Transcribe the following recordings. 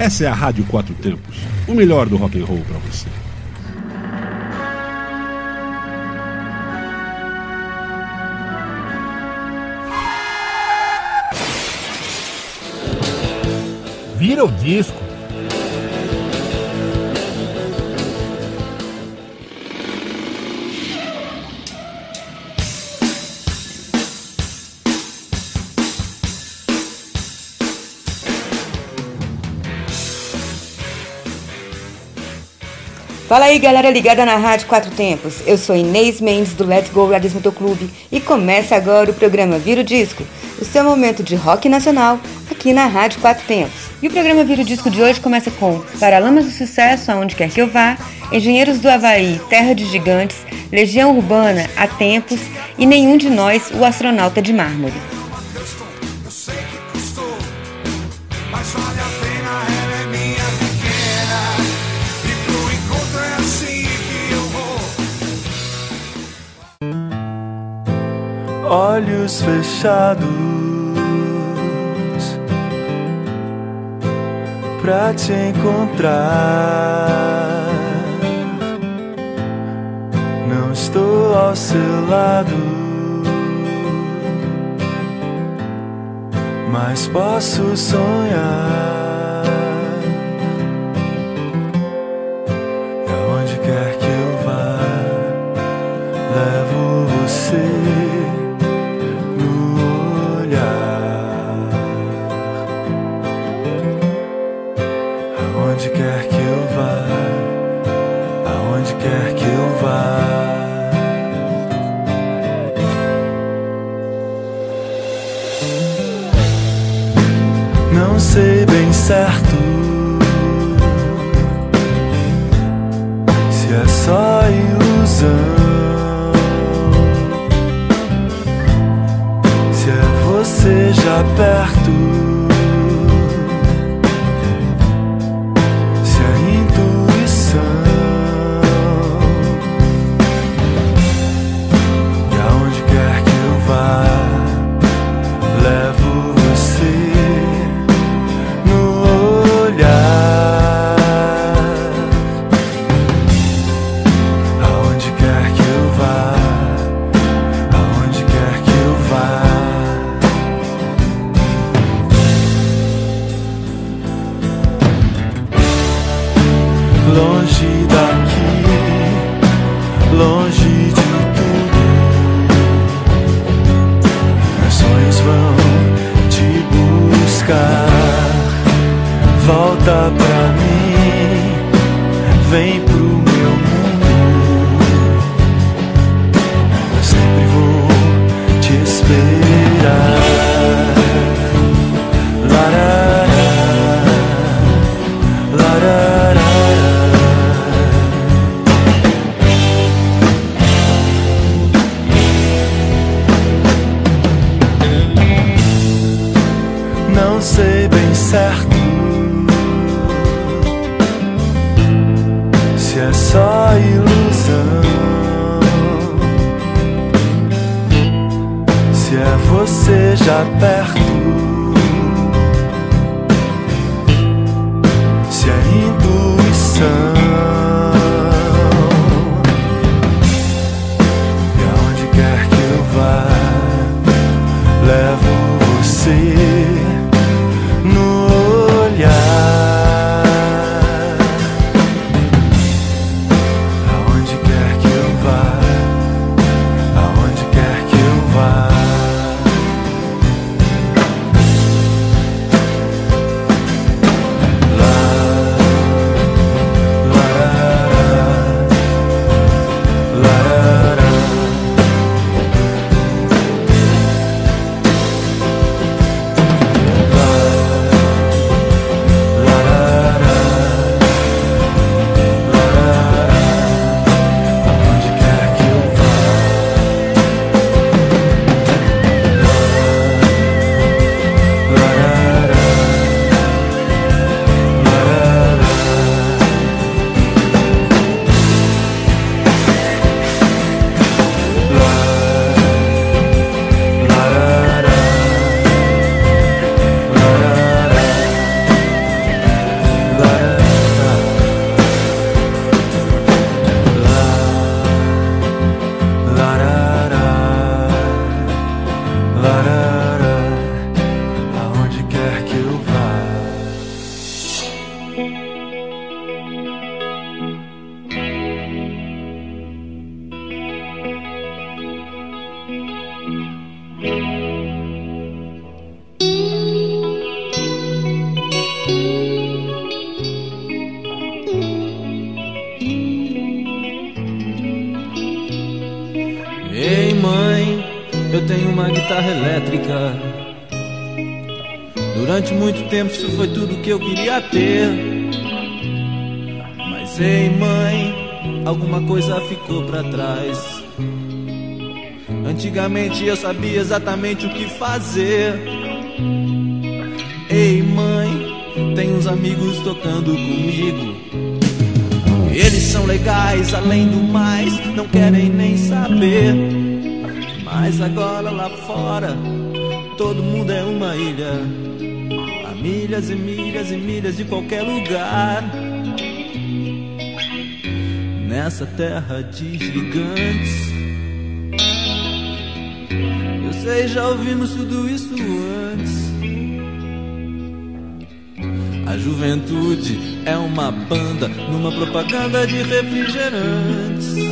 Essa é a Rádio Quatro Tempos, o melhor do rock and roll para você. Vira o disco. Fala aí galera ligada na Rádio Quatro Tempos, eu sou Inês Mendes do Let's Go Radis Motoclube e começa agora o programa Vira o Disco, o seu momento de rock nacional aqui na Rádio Quatro Tempos. E o programa Vira o Disco de hoje começa com Paralamas do Sucesso, Aonde Quer Que Eu Vá, Engenheiros do Havaí, Terra de Gigantes, Legião Urbana, Há Tempos e Nenhum de Nós, o Astronauta de Mármore. Olhos fechados pra te encontrar. Não estou ao seu lado, mas posso sonhar. Guitarra elétrica. Durante muito tempo isso foi tudo que eu queria ter. Mas ei, mãe, alguma coisa ficou para trás. Antigamente eu sabia exatamente o que fazer. Ei, mãe, tem uns amigos tocando comigo. Eles são legais, além do mais, não querem nem saber. Mas agora lá fora, todo mundo é uma ilha. A milhas e milhas e milhas de qualquer lugar. Nessa terra de gigantes. Eu sei, já ouvimos tudo isso antes. A juventude é uma banda numa propaganda de refrigerantes.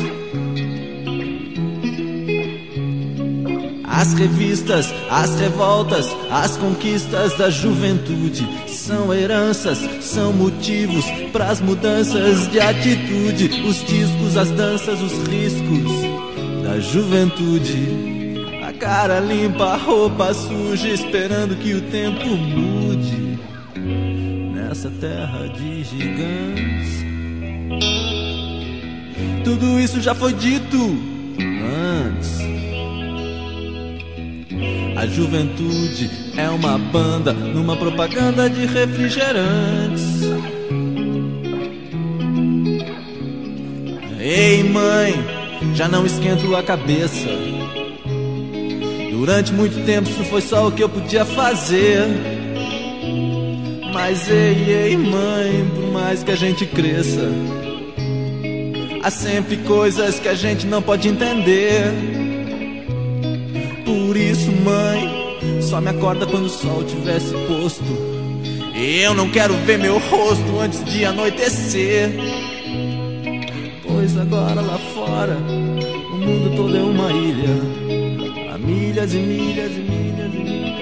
As revistas, as revoltas, as conquistas da juventude são heranças, são motivos para as mudanças de atitude. Os discos, as danças, os riscos da juventude. A cara limpa, a roupa suja, esperando que o tempo mude nessa terra de gigantes. Tudo isso já foi dito antes. A juventude é uma banda numa propaganda de refrigerantes. Ei, mãe, já não esquento a cabeça. Durante muito tempo isso foi só o que eu podia fazer. Mas ei, ei, mãe, por mais que a gente cresça, há sempre coisas que a gente não pode entender. Por isso, mãe, só me acorda quando o sol tivesse posto. Eu não quero ver meu rosto antes de anoitecer. Pois agora lá fora, o mundo todo é uma ilha. Há milhas e milhas e milhas e milhas.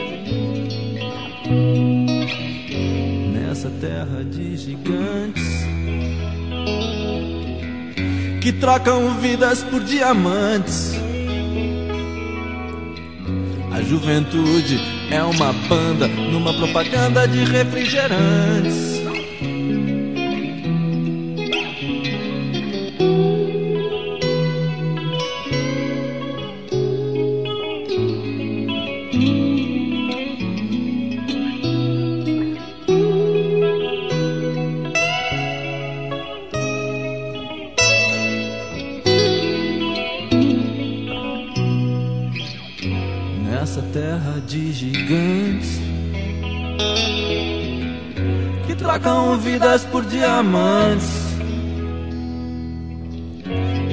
Nessa terra de gigantes que trocam vidas por diamantes. A juventude é uma banda numa propaganda de refrigerantes.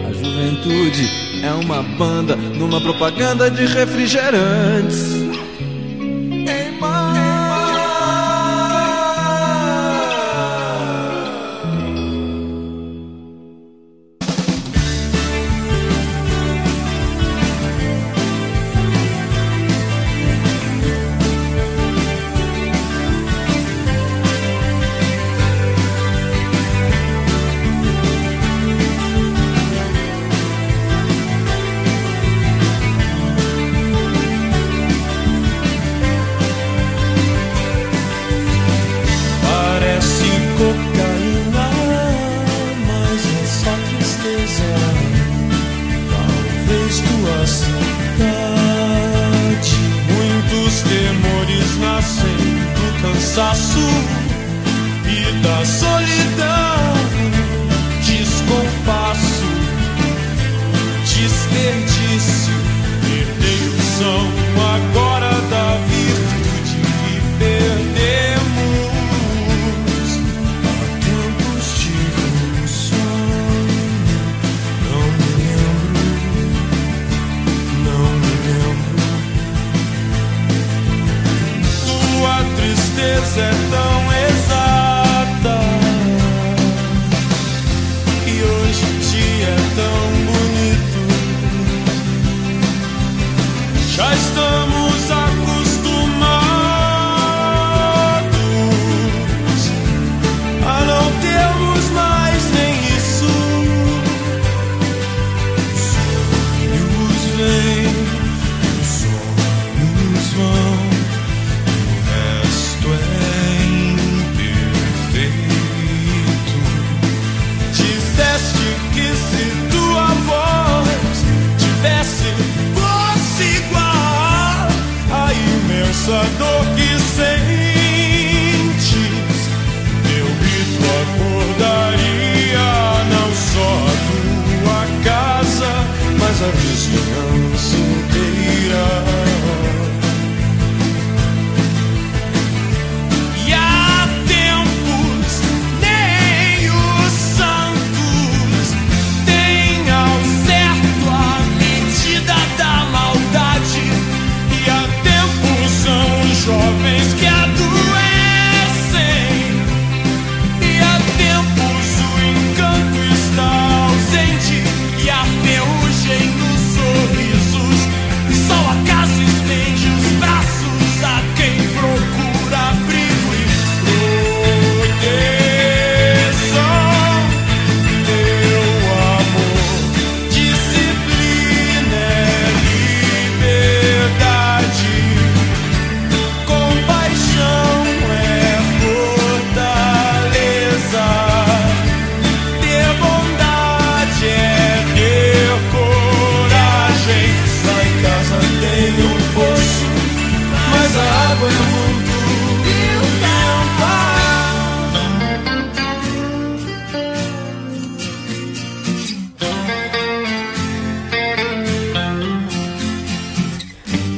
A juventude é uma banda numa propaganda de refrigerantes.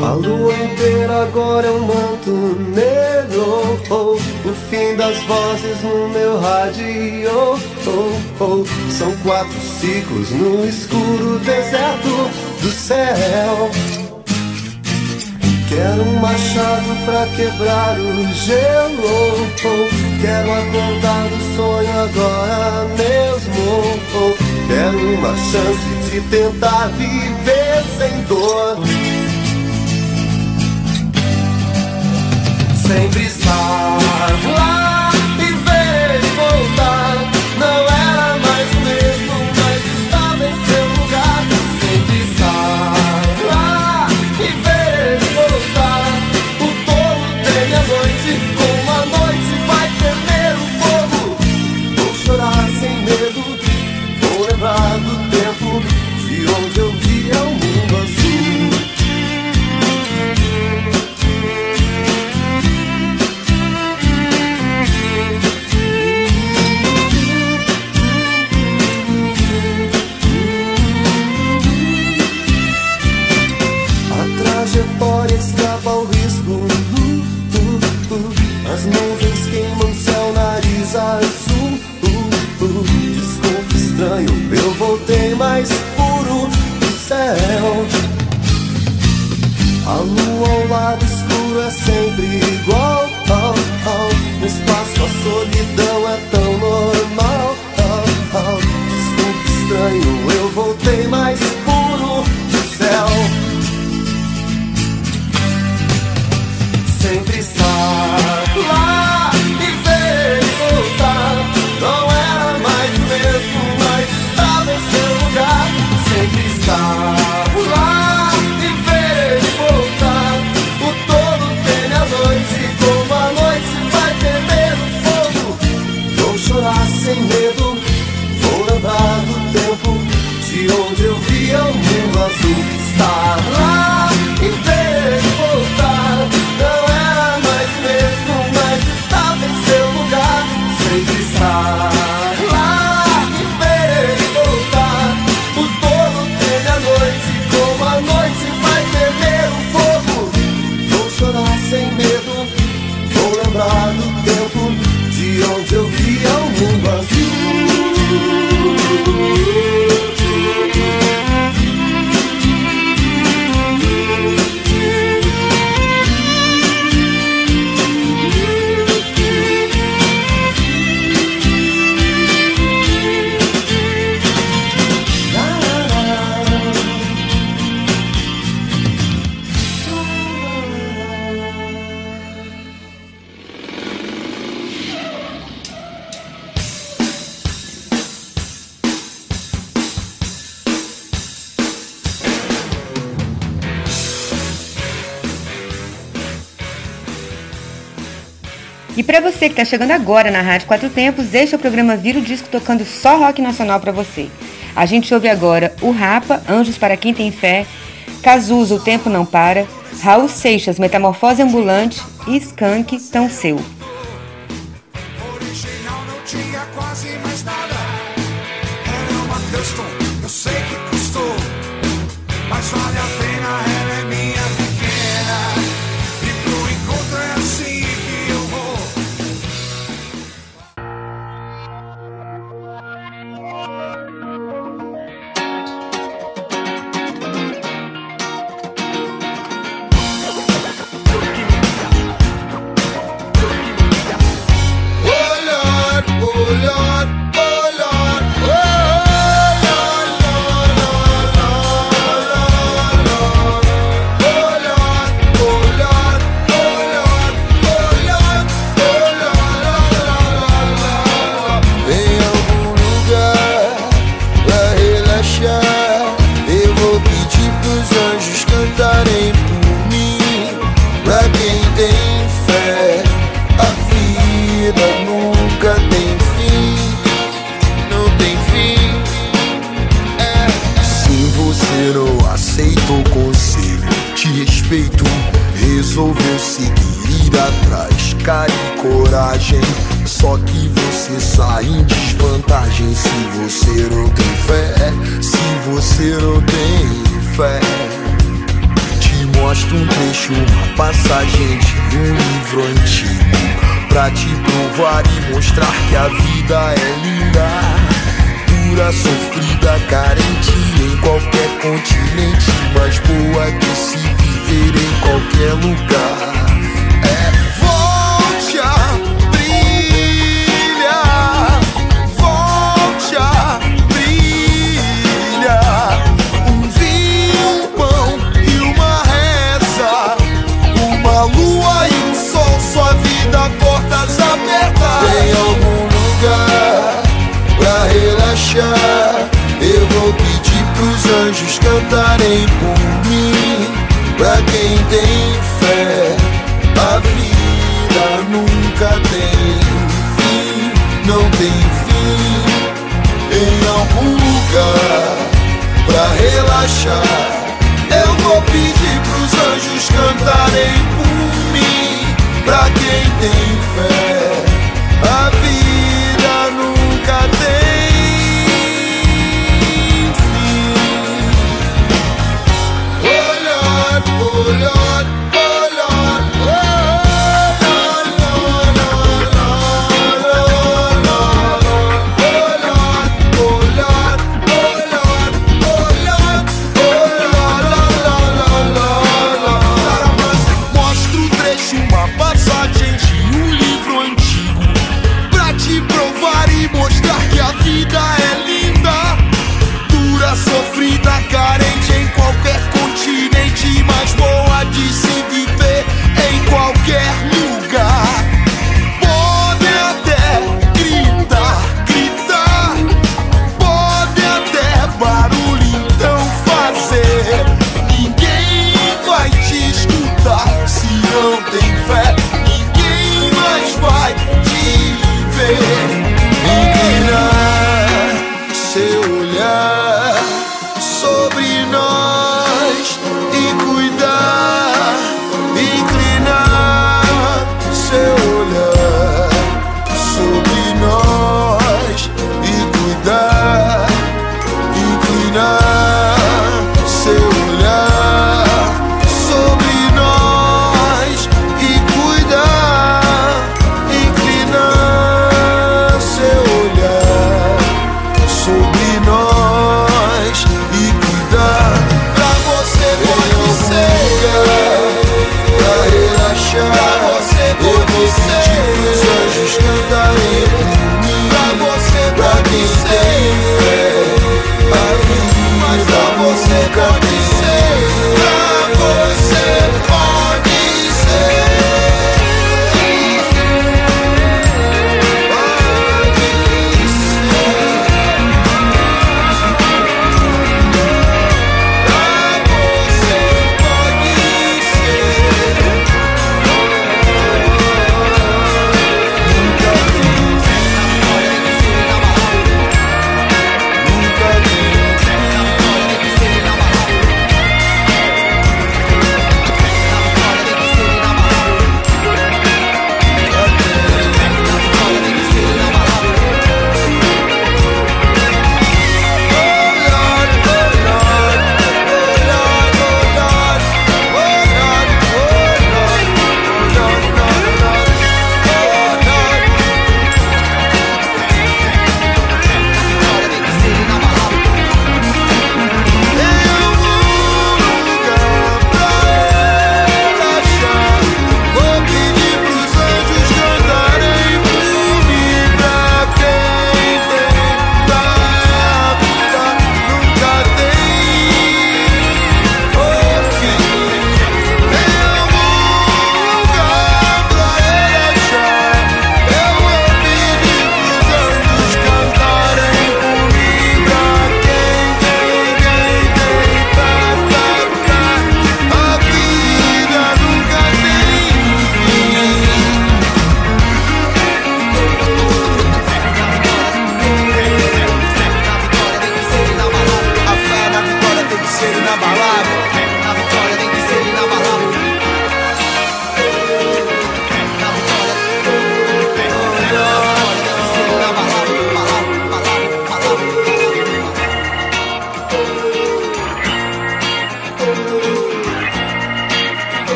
A lua inteira agora é um manto negro. Oh, oh, O fim das vozes no meu rádio. Oh, oh. São quatro ciclos no escuro deserto do céu. Quero um machado pra quebrar o gelo. Oh, quero acordar do sonho agora mesmo. Oh, quero uma chance de tentar viver sem dor. sempre salvo. você que está chegando agora na Rádio Quatro Tempos, este é o programa Vira o Disco tocando só rock nacional para você. A gente ouve agora o Rapa, Anjos para Quem Tem Fé, Cazuza, O Tempo Não Para, Raul Seixas, Metamorfose Ambulante e Skank, Tão Seu. útil, passagem de um livro antigo. Pra te provar e mostrar que a vida é linda, dura, sofrida, carente em qualquer continente, mas boa que se viver em qualquer lugar. É Eu vou pedir pros anjos cantarem por mim. Pra quem tem fé, a vida nunca tem fim, não tem fim. Em algum lugar pra relaxar, eu vou pedir pros anjos cantarem por mim. Pra quem tem fé,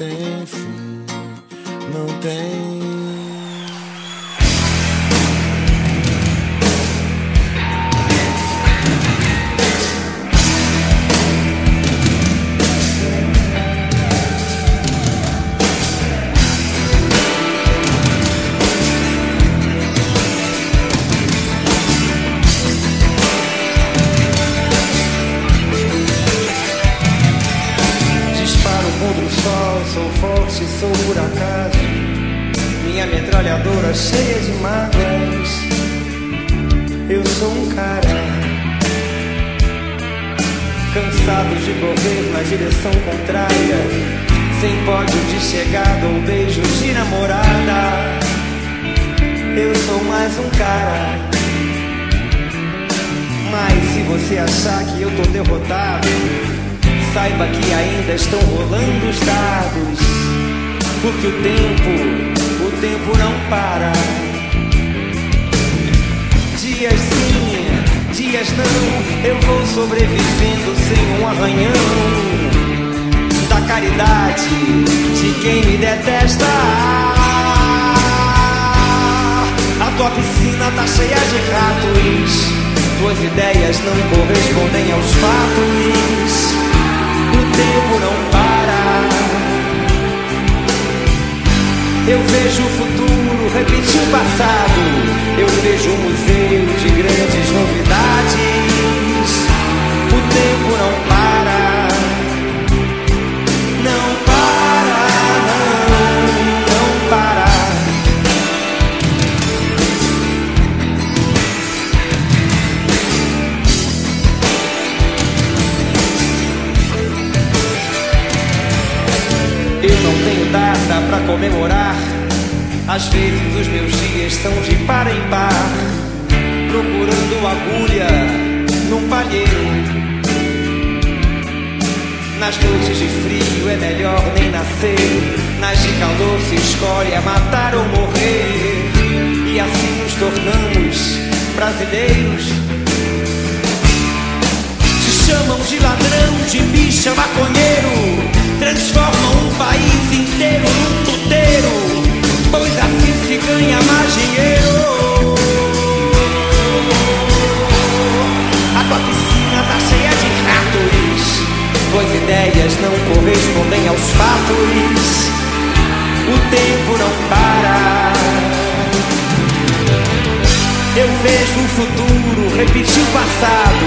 nunca Eu sou um cara cansado de correr na direção contrária, sem pódio de chegada ou beijo de namorada. Eu sou mais um cara. Mas se você achar que eu tô derrotado, saiba que ainda estão rolando os dados. Porque o tempo, o tempo não para. Dias sim, dias não, eu vou sobrevivendo sem um arranhão. Da caridade de quem me detesta. A tua piscina tá cheia de ratos. Tuas ideias não correspondem aos fatos. O tempo não para. Eu vejo o repetir o passado. Eu vejo um museu de grandes novidades. O tempo não para. Não para, não, não para. Eu não tenho data pra comemorar. Às vezes os meus dias são de par em par, procurando agulha num palheiro. Nas noites de frio é melhor nem nascer. Nas de calor se escolhe a matar ou morrer. E assim nos tornamos brasileiros. Se chamam de ladrão, de bicha, maconheiro. Transformam um país inteiro num puteiro. Pois assim se ganha mais dinheiro. A tua piscina tá cheia de ratos. Tuas ideias não correspondem aos fatos. O tempo não para. Eu vejo o futuro repetir o passado.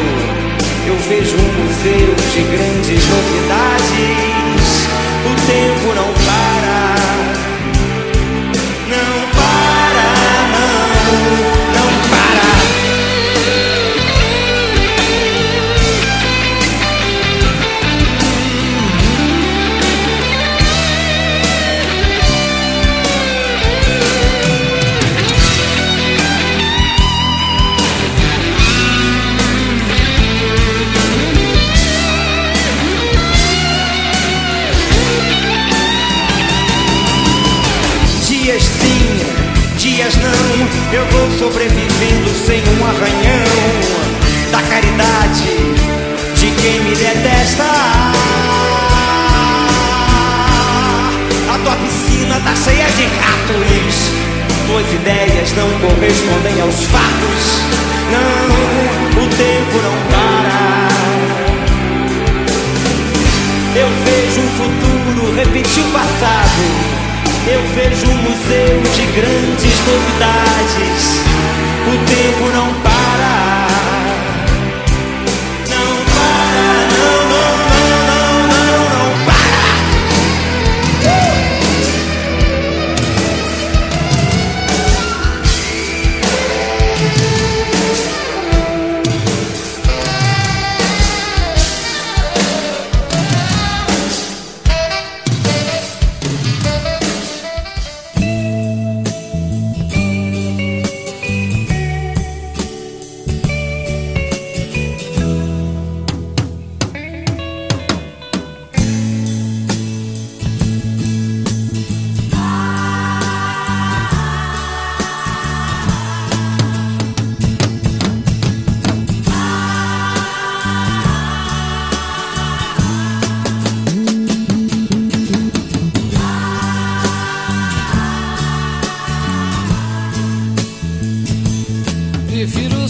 Eu vejo um museu de grandes novidades. O tempo não não correspondem aos fatos. Não, o tempo não para. Eu vejo um futuro repetir o passado. Eu vejo um museu de grandes novidades.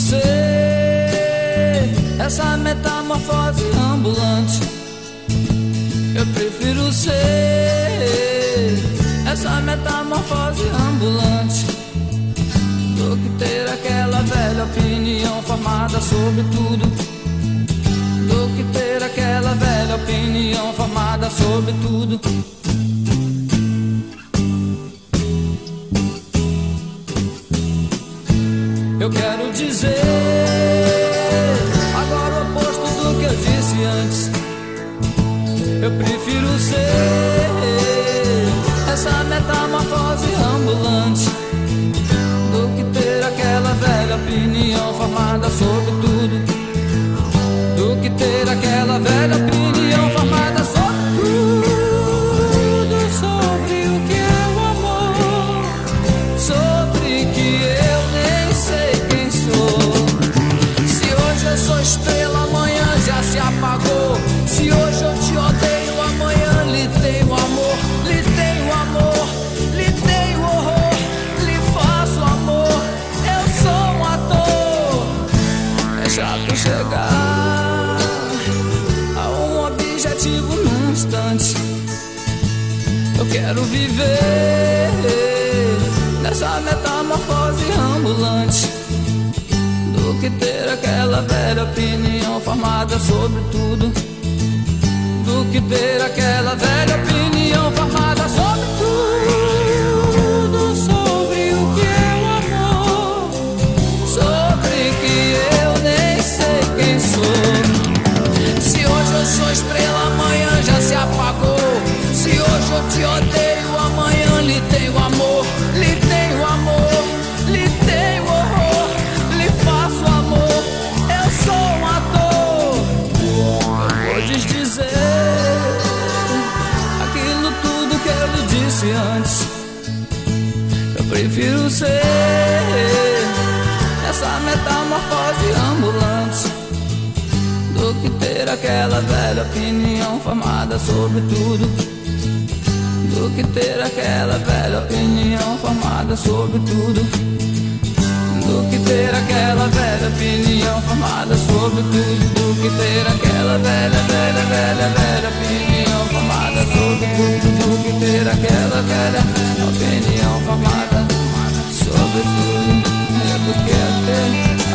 Ser essa metamorfose ambulante. Eu prefiro ser essa metamorfose ambulante do que ter aquela velha opinião formada sobre tudo. Do que ter aquela velha opinião formada sobre tudo. Eu quero dizer agora o oposto do que eu disse antes. Eu prefiro ser essa metamorfose ambulante do que ter aquela velha opinião formada sobre tudo. Do que ter aquela velha opinião quero viver nessa metamorfose ambulante do que ter aquela velha opinião formada sobre tudo. Do que ter aquela velha opinião odeio, amanhã lhe tenho amor. Lhe tenho amor, lhe tenho horror, lhe faço amor. Eu sou um ator. Podes dizer aquilo tudo que eu lhe disse antes. Eu prefiro ser essa metamorfose ambulante do que ter aquela velha opinião formada sobre tudo. Do que ter aquela velha opinião formada sobre tudo. Do que ter aquela velha opinião formada sobre tudo. Do que ter aquela velha, velha, velha, velha opinião formada sobre tudo. Do que ter aquela velha opinião formada sobre tudo. É do que ter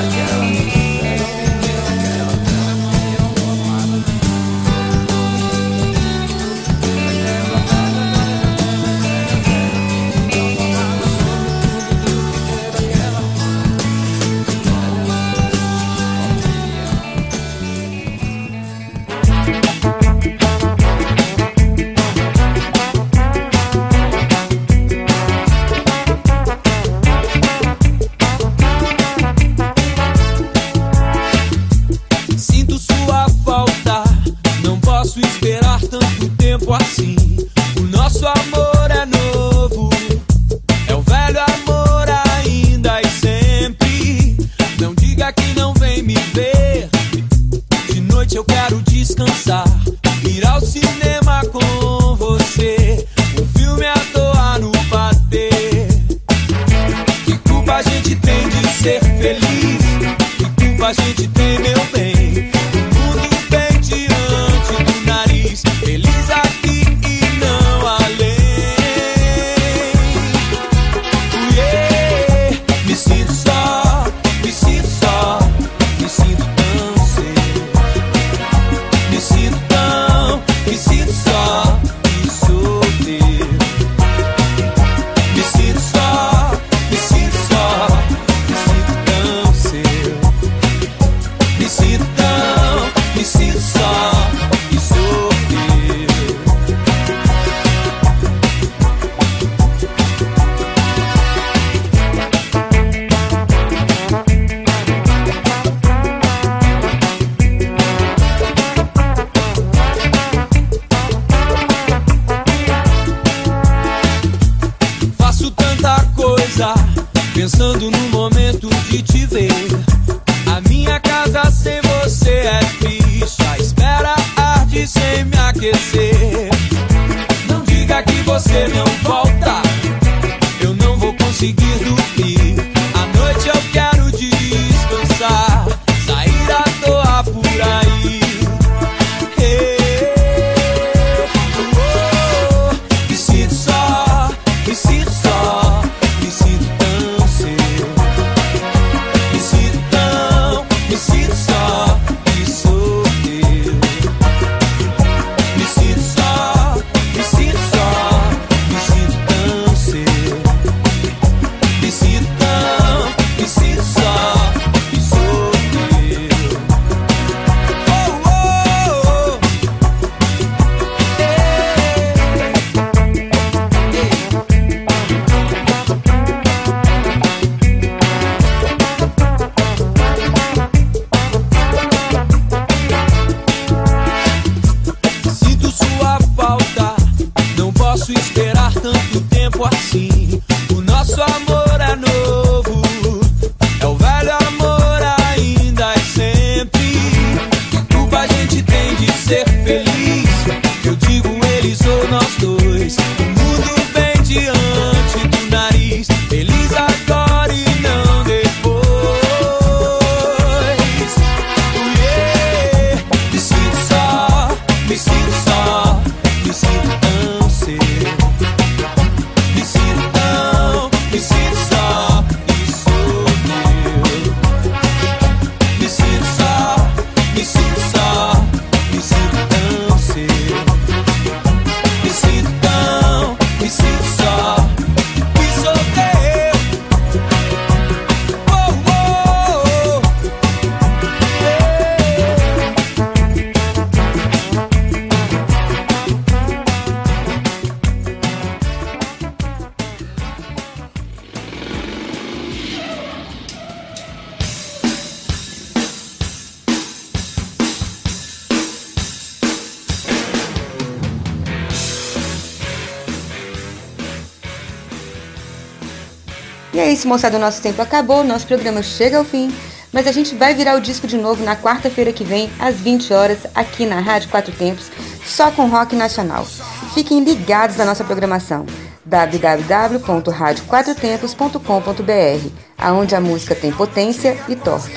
é isso, moçada, o nosso tempo acabou, nosso programa chega ao fim. Mas a gente vai virar o disco de novo na quarta-feira que vem, às 20 horas, aqui na Rádio Quatro Tempos, só com rock nacional. Fiquem ligados na nossa programação www.radioquatrotempos.com.br, aonde a música tem potência e torque.